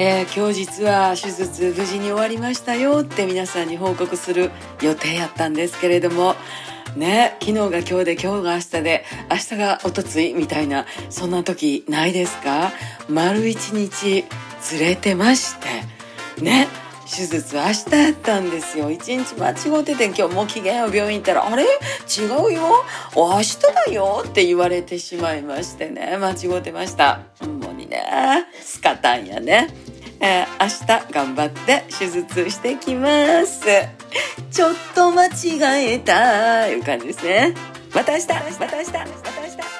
えー、今日実は手術無事に終わりましたよって皆さんに報告する予定やったんですけれどもね昨日が今日で今日が明日で明日がおとついみたいなそんな時ないですか？丸一日ずれてましてね手術明日やったんですよ。一日間違ってて今日もう機嫌を病院行ったら「あれ？違うよ。明日だよ」って言われてしまいましてね間違ってました。ほんまにね。スカタンやね。えー、明日頑張って手術してきます。ちょっと間違えたいう感じですね。また明日また明日また明日。